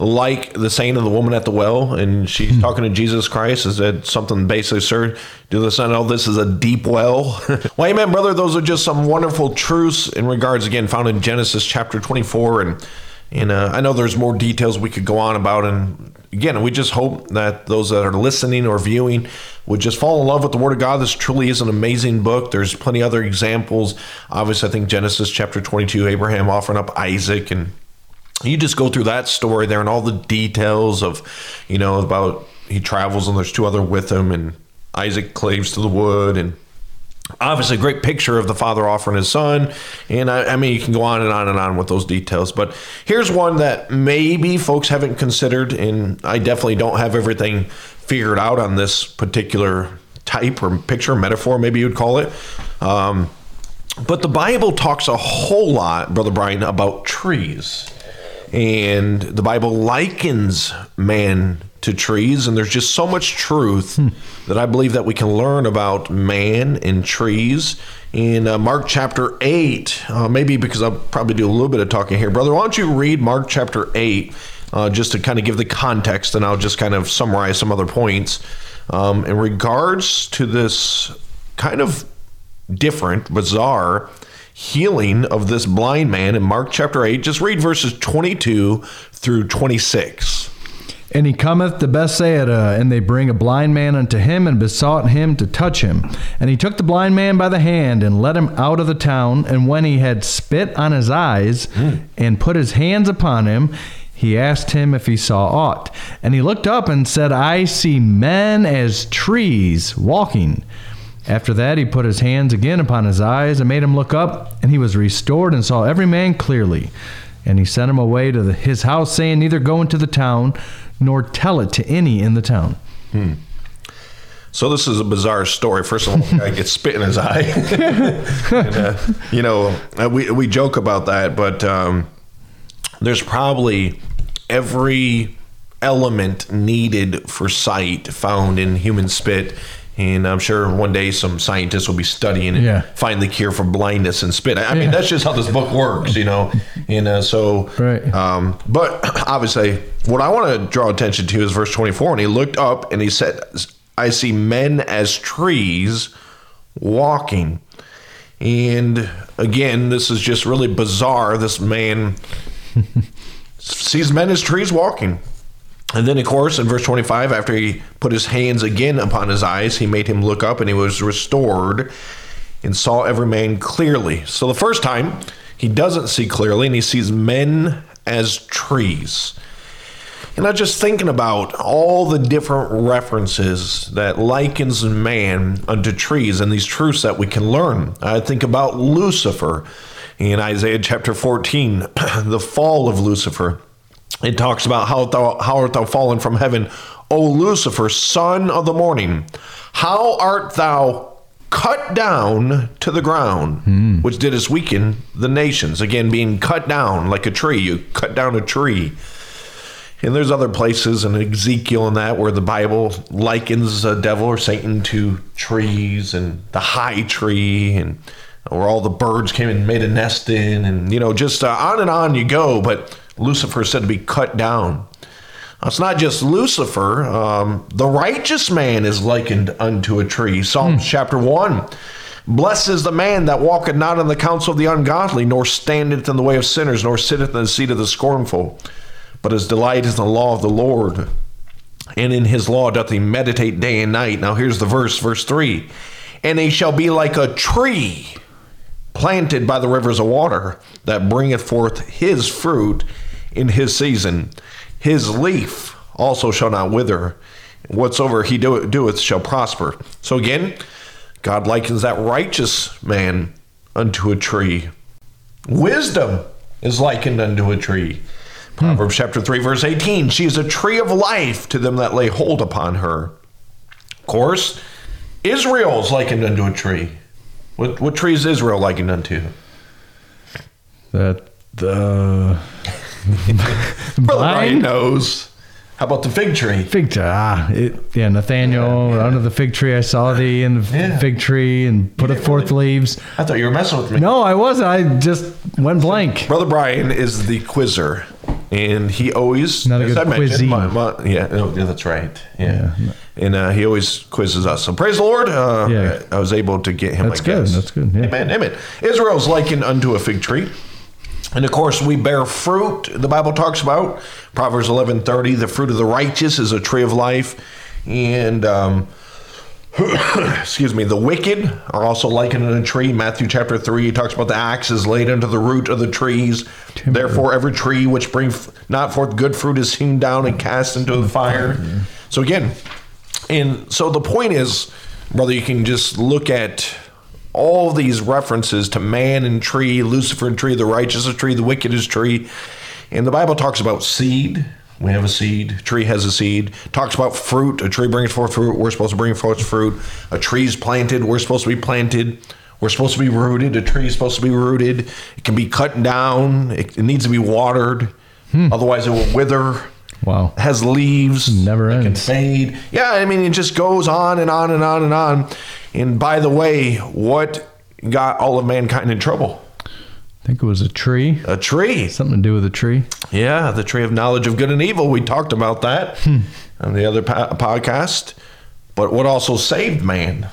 like the saying of the woman at the well, and she's talking to Jesus Christ. Is that something basically, sir? Do this? I know this is a deep well. well, amen, brother. Those are just some wonderful truths in regards, again, found in Genesis chapter 24. And, and uh, I know there's more details we could go on about. And again, we just hope that those that are listening or viewing would just fall in love with the Word of God. This truly is an amazing book. There's plenty other examples. Obviously, I think Genesis chapter 22, Abraham offering up Isaac, and you just go through that story there and all the details of, you know, about he travels and there's two other with him, and Isaac claves to the wood, and obviously a great picture of the father offering his son. And I, I mean you can go on and on and on with those details but here's one that maybe folks haven't considered and i definitely don't have everything figured out on this particular type or picture metaphor maybe you'd call it. Um, but the bible talks a whole lot brother brian about trees and the Bible likens man to trees, and there's just so much truth that I believe that we can learn about man and trees. In uh, Mark chapter 8, uh, maybe because I'll probably do a little bit of talking here. Brother, why don't you read Mark chapter 8 uh, just to kind of give the context, and I'll just kind of summarize some other points. Um, in regards to this kind of different, bizarre healing of this blind man in Mark chapter 8. Just read verses 22 through 26. And he cometh to Bethsaida, and they bring a blind man unto him, and besought him to touch him. And he took the blind man by the hand, and led him out of the town. And when he had spit on his eyes, hmm. and put his hands upon him, he asked him if he saw aught. And he looked up and said, I see men as trees walking. After that, he put his hands again upon his eyes and made him look up, and he was restored and saw every man clearly. And he sent him away to the, his house, saying, Neither go into the town, nor tell it to any in the town. Hmm. So this is a bizarre story. First of all, the guy gets spit in his eye. and, uh, you know, uh, we, we joke about that, but um, there's probably every element needed for sight found in human spit. And I'm sure one day some scientists will be studying and Yeah. find the cure for blindness and spit. I mean, Yeah. that's just how this book works, you know. And uh, so, Right. um, but obviously, what I want to draw attention to is verse 24. And he looked up and he said, I see men as trees walking. And again, this is just really bizarre. This man sees men as trees walking. And then, of course, in verse 25, after he put his hands again upon his eyes, he made him look up and he was restored and saw every man clearly. So the first time, he doesn't see clearly and he sees men as trees. And I'm just thinking about all the different references that likens man unto trees and these truths that we can learn. I think about Lucifer in Isaiah chapter 14, the fall of Lucifer. It talks about how thou, how art thou fallen from heaven, O Lucifer, son of the morning. How art thou cut down to the ground, which didst weaken the nations. Again, being cut down like a tree. You cut down a tree. And there's other places in Ezekiel and that where the Bible likens the devil or Satan to trees and the high tree and where all the birds came and made a nest in and you know just uh, on and on you go but Lucifer is said to be cut down. It's not just Lucifer. Um, the righteous man is likened unto a tree. Psalms chapter 1. Blessed is the man that walketh not in the counsel of the ungodly, nor standeth in the way of sinners, nor sitteth in the seat of the scornful. But his delight is in the law of the Lord, and in his law doth he meditate day and night. Now here's the verse, verse 3. And he shall be like a tree planted by the rivers of water, that bringeth forth his fruit in his season. His leaf also shall not wither. Whatsoever he do- doeth shall prosper. So again, God likens that righteous man unto a tree. Wisdom is likened unto a tree. Proverbs hmm. chapter 3, verse 18. She is a tree of life to them that lay hold upon her. Of course, Israel is likened unto a tree. What, what tree is Israel likened unto? That the Brother Brian knows. How about the fig tree? fig tree. Ah, it, yeah, Nathanael under the fig tree. I saw thee in the Yeah. fig tree and put didn't forth really- leaves. I thought you were messing with me. No, I wasn't. I just went blank. Brother Brian is the quizzer, and he always Not a good quizzy. my- my- yeah, oh, yeah, that's right. Yeah, and uh, he always quizzes us. So praise the Lord. Uh, Yeah. I was able to get him. That's I good. guess. That's good, yeah. Amen. Amen. Israel's likened unto a fig tree. And of course, we bear fruit. The Bible talks about Proverbs eleven thirty. The fruit of the righteous is a tree of life, and um, excuse me, the wicked are also likened to a tree. Matthew chapter 3 he talks about the axe is laid unto the root of the trees. Therefore, every tree which bring not forth good fruit is hewn down and cast into the fire. So, again, and so the point is, brother, you can just look at all these references to man and tree, Lucifer and tree, the righteous is tree, the wicked is tree. And the Bible talks about seed. We have a seed. Tree has a seed. Talks about fruit. A tree brings forth fruit. We're supposed to bring forth fruit. A tree's planted. We're supposed to be planted. We're supposed to be rooted. A tree is supposed to be rooted. It can be cut down. It, it needs to be watered. Hmm. Otherwise, it will wither. Wow. Has leaves. Never it can ends. fade. Yeah, I mean, it just goes on and on and on and on. And by the way, what got all of mankind in trouble? I think it was a tree. A tree. Something to do with a tree. Yeah, the tree of knowledge of good and evil. We talked about that on the other po- podcast. But what also saved man?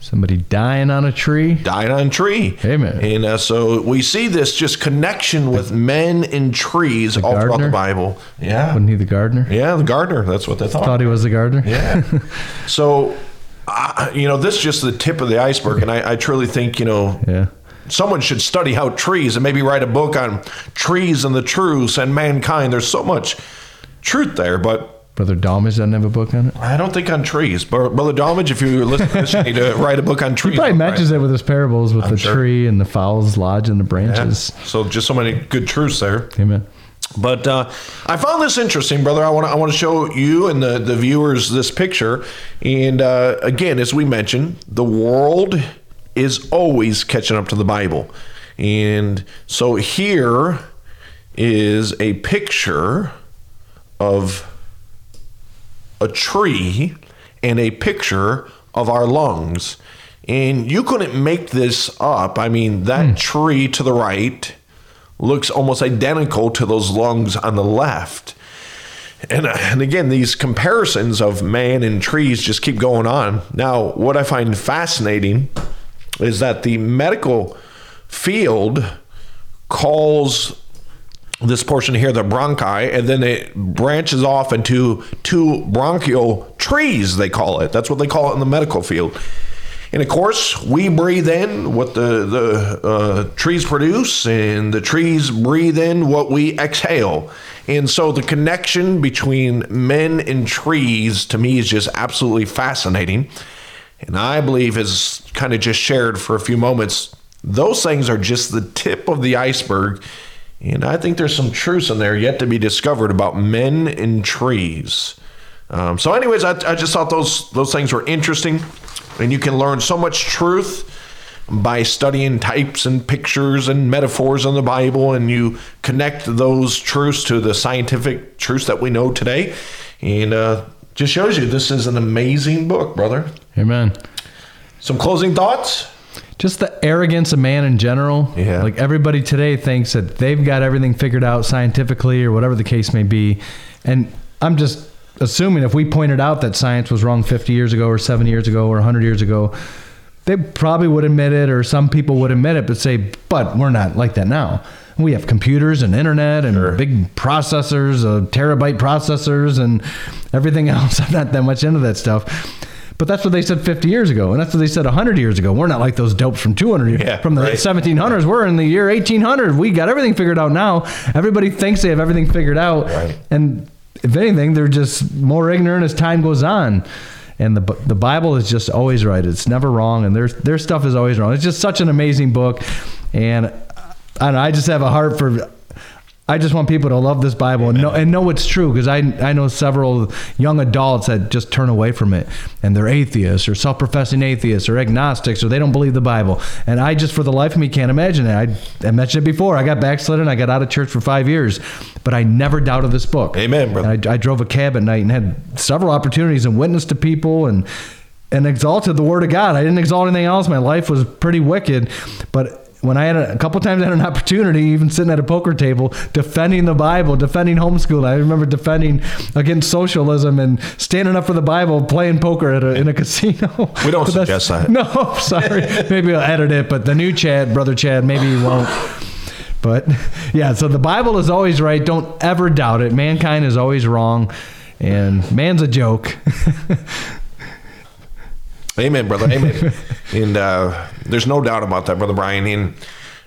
Somebody dying on a tree. Dying on a tree. Amen. And uh, so we see this just connection with men and trees all throughout the Bible. Yeah. Wasn't he the gardener? Yeah, the gardener. That's what they thought. Thought he was the gardener. Yeah. so, uh, you know, this is just the tip of the iceberg. And I, I truly think, you know, Yeah. someone should study how trees and maybe write a book on trees and the truths and mankind. There's so much truth there, but Brother Dalmas doesn't have a book on it. I don't think on trees. Bro- Brother Dalmage, if you're listening to this, you need to write a book on trees. He probably mentions it with his parables with the sure. tree and the fowls lodge in the Yeah. branches. So just so many good truths there. Amen. But uh, I found this interesting, brother. I want to I want to show you and the, the viewers this picture. And uh, again, as we mentioned, the world is always catching up to the Bible. And so here is a picture of a tree and a picture of our lungs. And you couldn't make this up. I mean, that tree to the right looks almost identical to those lungs on the left. And, uh, and again, these comparisons of man and trees just keep going on. Now, what I find fascinating is that the medical field calls this portion here the bronchi, and then it branches off into two bronchial trees, they call it. That's what they call it in the medical field. And of course, we breathe in what the, the uh, trees produce, and the trees breathe in what we exhale. And so the connection between men and trees to me is just absolutely fascinating. And I believe, as kind of just shared for a few moments, those things are just the tip of the iceberg. And I think there's some truths in there yet to be discovered about men and trees. Um, so, anyways, I, I just thought those those things were interesting, and you can learn so much truth by studying types and pictures and metaphors in the Bible, and you connect those truths to the scientific truths that we know today, and uh, just shows you this is an amazing book, brother. Amen. Some closing thoughts. just the arrogance of man in general. Yeah. Like everybody today thinks that they've got everything figured out scientifically or whatever the case may be. And I'm just assuming if we pointed out that science was wrong 50 years ago or 70 years ago or 100 years ago, they probably would admit it or some people would admit it, but say, but we're not like that now. We have computers and internet and big processors, uh, terabyte processors, and everything else. I'm not that much into that stuff. But that's what they said 50 years ago, and that's what they said 100 years ago. We're not like those dopes from 200 years, Yeah, from the right. 1700s. We're in the year 1800. We got everything figured out now. Everybody thinks they have everything figured out, Right. and if anything, they're just more ignorant as time goes on. And the the Bible is just always right. It's never wrong, and their their stuff is always wrong. It's just such an amazing book, and I, know, I just have a heart for. I just want people to love this Bible and know and know it's true because I I know several young adults that just turn away from it and they're atheists or self-professing atheists or agnostics or they don't believe the Bible and I just for the life of me can't imagine it. I, I mentioned it before. I got backslidden. I got out of church for five years, but I never doubted this book. Amen, brother. I, I drove a cab at night and had several opportunities and witnessed to people and and exalted the word of God. I didn't exalt anything else. My life was pretty wicked, but when I had a, a couple times I had an opportunity, even sitting at a poker table, defending the Bible, defending homeschool. I remember defending against socialism and standing up for the Bible, playing poker at a, in a casino. We don't suggest that. No, sorry. maybe I'll edit it, but the new Chad, brother Chad, maybe you won't. But yeah, so the Bible is always right. Don't ever doubt it. Mankind is always wrong, and man's a joke. Amen, brother. Amen. and uh, there's no doubt about that, brother Brian. And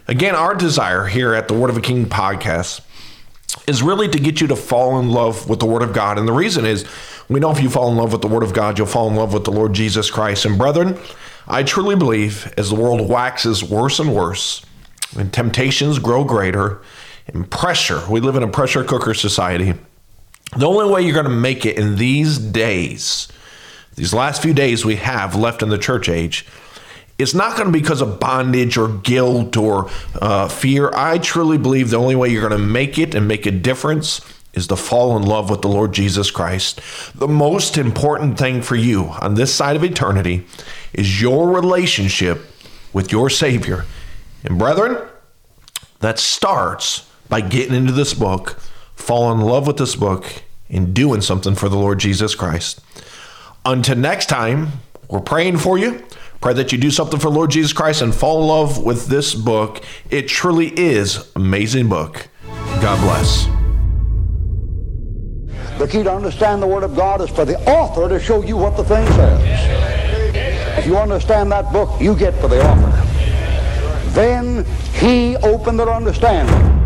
again, our desire here at the Word of a King podcast is really to get you to fall in love with the Word of God. And the reason is we know if you fall in love with the Word of God, you'll fall in love with the Lord Jesus Christ. And brethren, I truly believe as the world waxes worse and worse, and temptations grow greater, and pressure, we live in a pressure cooker society. The only way you're going to make it in these days, these last few days we have left in the church age, it's not going to be because of bondage or guilt or uh, fear. I truly believe the only way you're going to make it and make a difference is to fall in love with the Lord Jesus Christ. The most important thing for you on this side of eternity is your relationship with your Savior. And brethren, that starts by getting into this book, falling in love with this book, and doing something for the Lord Jesus Christ. Until next time, we're praying for you. Pray that you do something for Lord Jesus Christ and fall in love with this book. It truly is amazing book. God bless. The key to understand the Word of God is for the author to show you what the thing says. If you understand that book, you get for the author. Then he opened their understanding